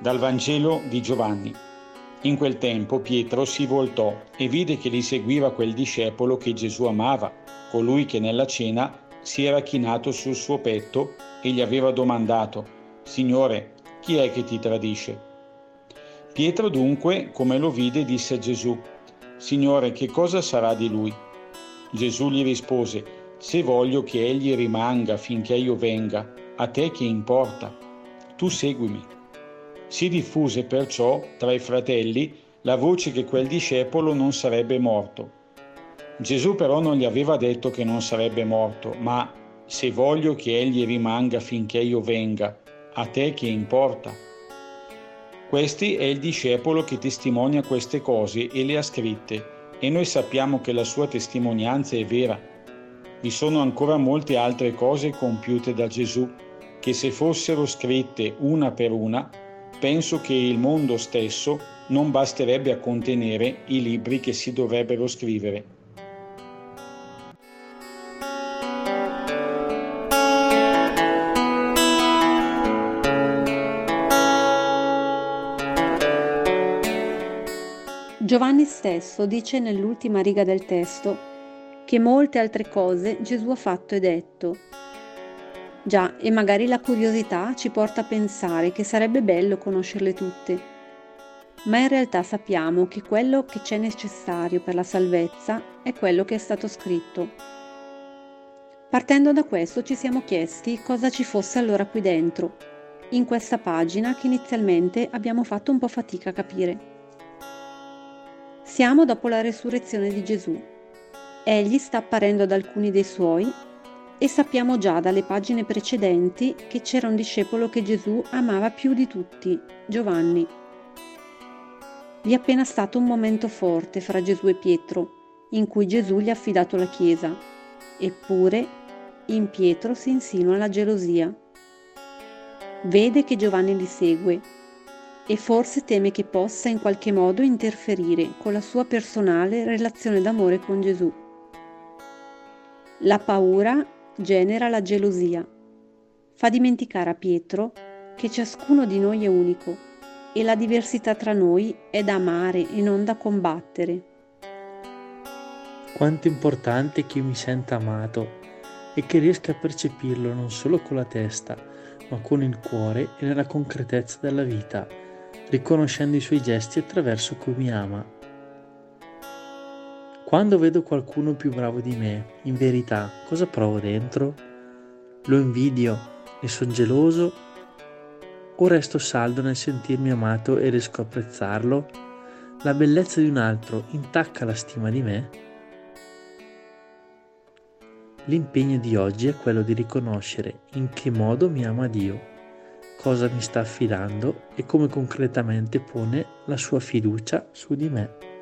Dal Vangelo di Giovanni. In quel tempo Pietro si voltò e vide che gli seguiva quel discepolo che Gesù amava, colui che nella cena si era chinato sul suo petto e gli aveva domandato, Signore, chi è che ti tradisce? Pietro dunque, come lo vide, disse a Gesù, Signore, che cosa sarà di lui? Gesù gli rispose, Se voglio che egli rimanga finché io venga, a te che importa? Tu seguimi. Si diffuse perciò tra i fratelli la voce che quel discepolo non sarebbe morto. Gesù però non gli aveva detto che non sarebbe morto, ma se voglio che egli rimanga finché io venga, a te che importa? Questi è il discepolo che testimonia queste cose e le ha scritte, e noi sappiamo che la sua testimonianza è vera. Vi sono ancora molte altre cose compiute da Gesù, che se fossero scritte una per una, penso che il mondo stesso non basterebbe a contenere i libri che si dovrebbero scrivere. Giovanni stesso dice nell'ultima riga del testo che molte altre cose Gesù ha fatto e detto Già, e magari la curiosità ci porta a pensare che sarebbe bello conoscerle tutte. Ma in realtà sappiamo che quello che c'è necessario per la salvezza è quello che è stato scritto. Partendo da questo ci siamo chiesti cosa ci fosse allora qui dentro, in questa pagina che inizialmente abbiamo fatto un po' fatica a capire. Siamo dopo la resurrezione di Gesù. Egli sta apparendo ad alcuni dei suoi e sappiamo già dalle pagine precedenti che c'era un discepolo che Gesù amava più di tutti, Giovanni. Vi è appena stato un momento forte fra Gesù e Pietro, in cui Gesù gli ha affidato la Chiesa, eppure in Pietro si insinua la gelosia. Vede che Giovanni li segue e forse teme che possa in qualche modo interferire con la sua personale relazione d'amore con Gesù. La paura genera la gelosia. Fa dimenticare a Pietro che ciascuno di noi è unico e la diversità tra noi è da amare e non da combattere. Quanto è importante che io mi senta amato e che riesca a percepirlo non solo con la testa, ma con il cuore e nella concretezza della vita, riconoscendo i suoi gesti attraverso cui mi ama. Quando vedo qualcuno più bravo di me, in verità, cosa provo dentro? Lo invidio e sono geloso? O resto saldo nel sentirmi amato e riesco a apprezzarlo? La bellezza di un altro intacca la stima di me? L'impegno di oggi è quello di riconoscere in che modo mi ama Dio, cosa mi sta affidando e come concretamente pone la sua fiducia su di me.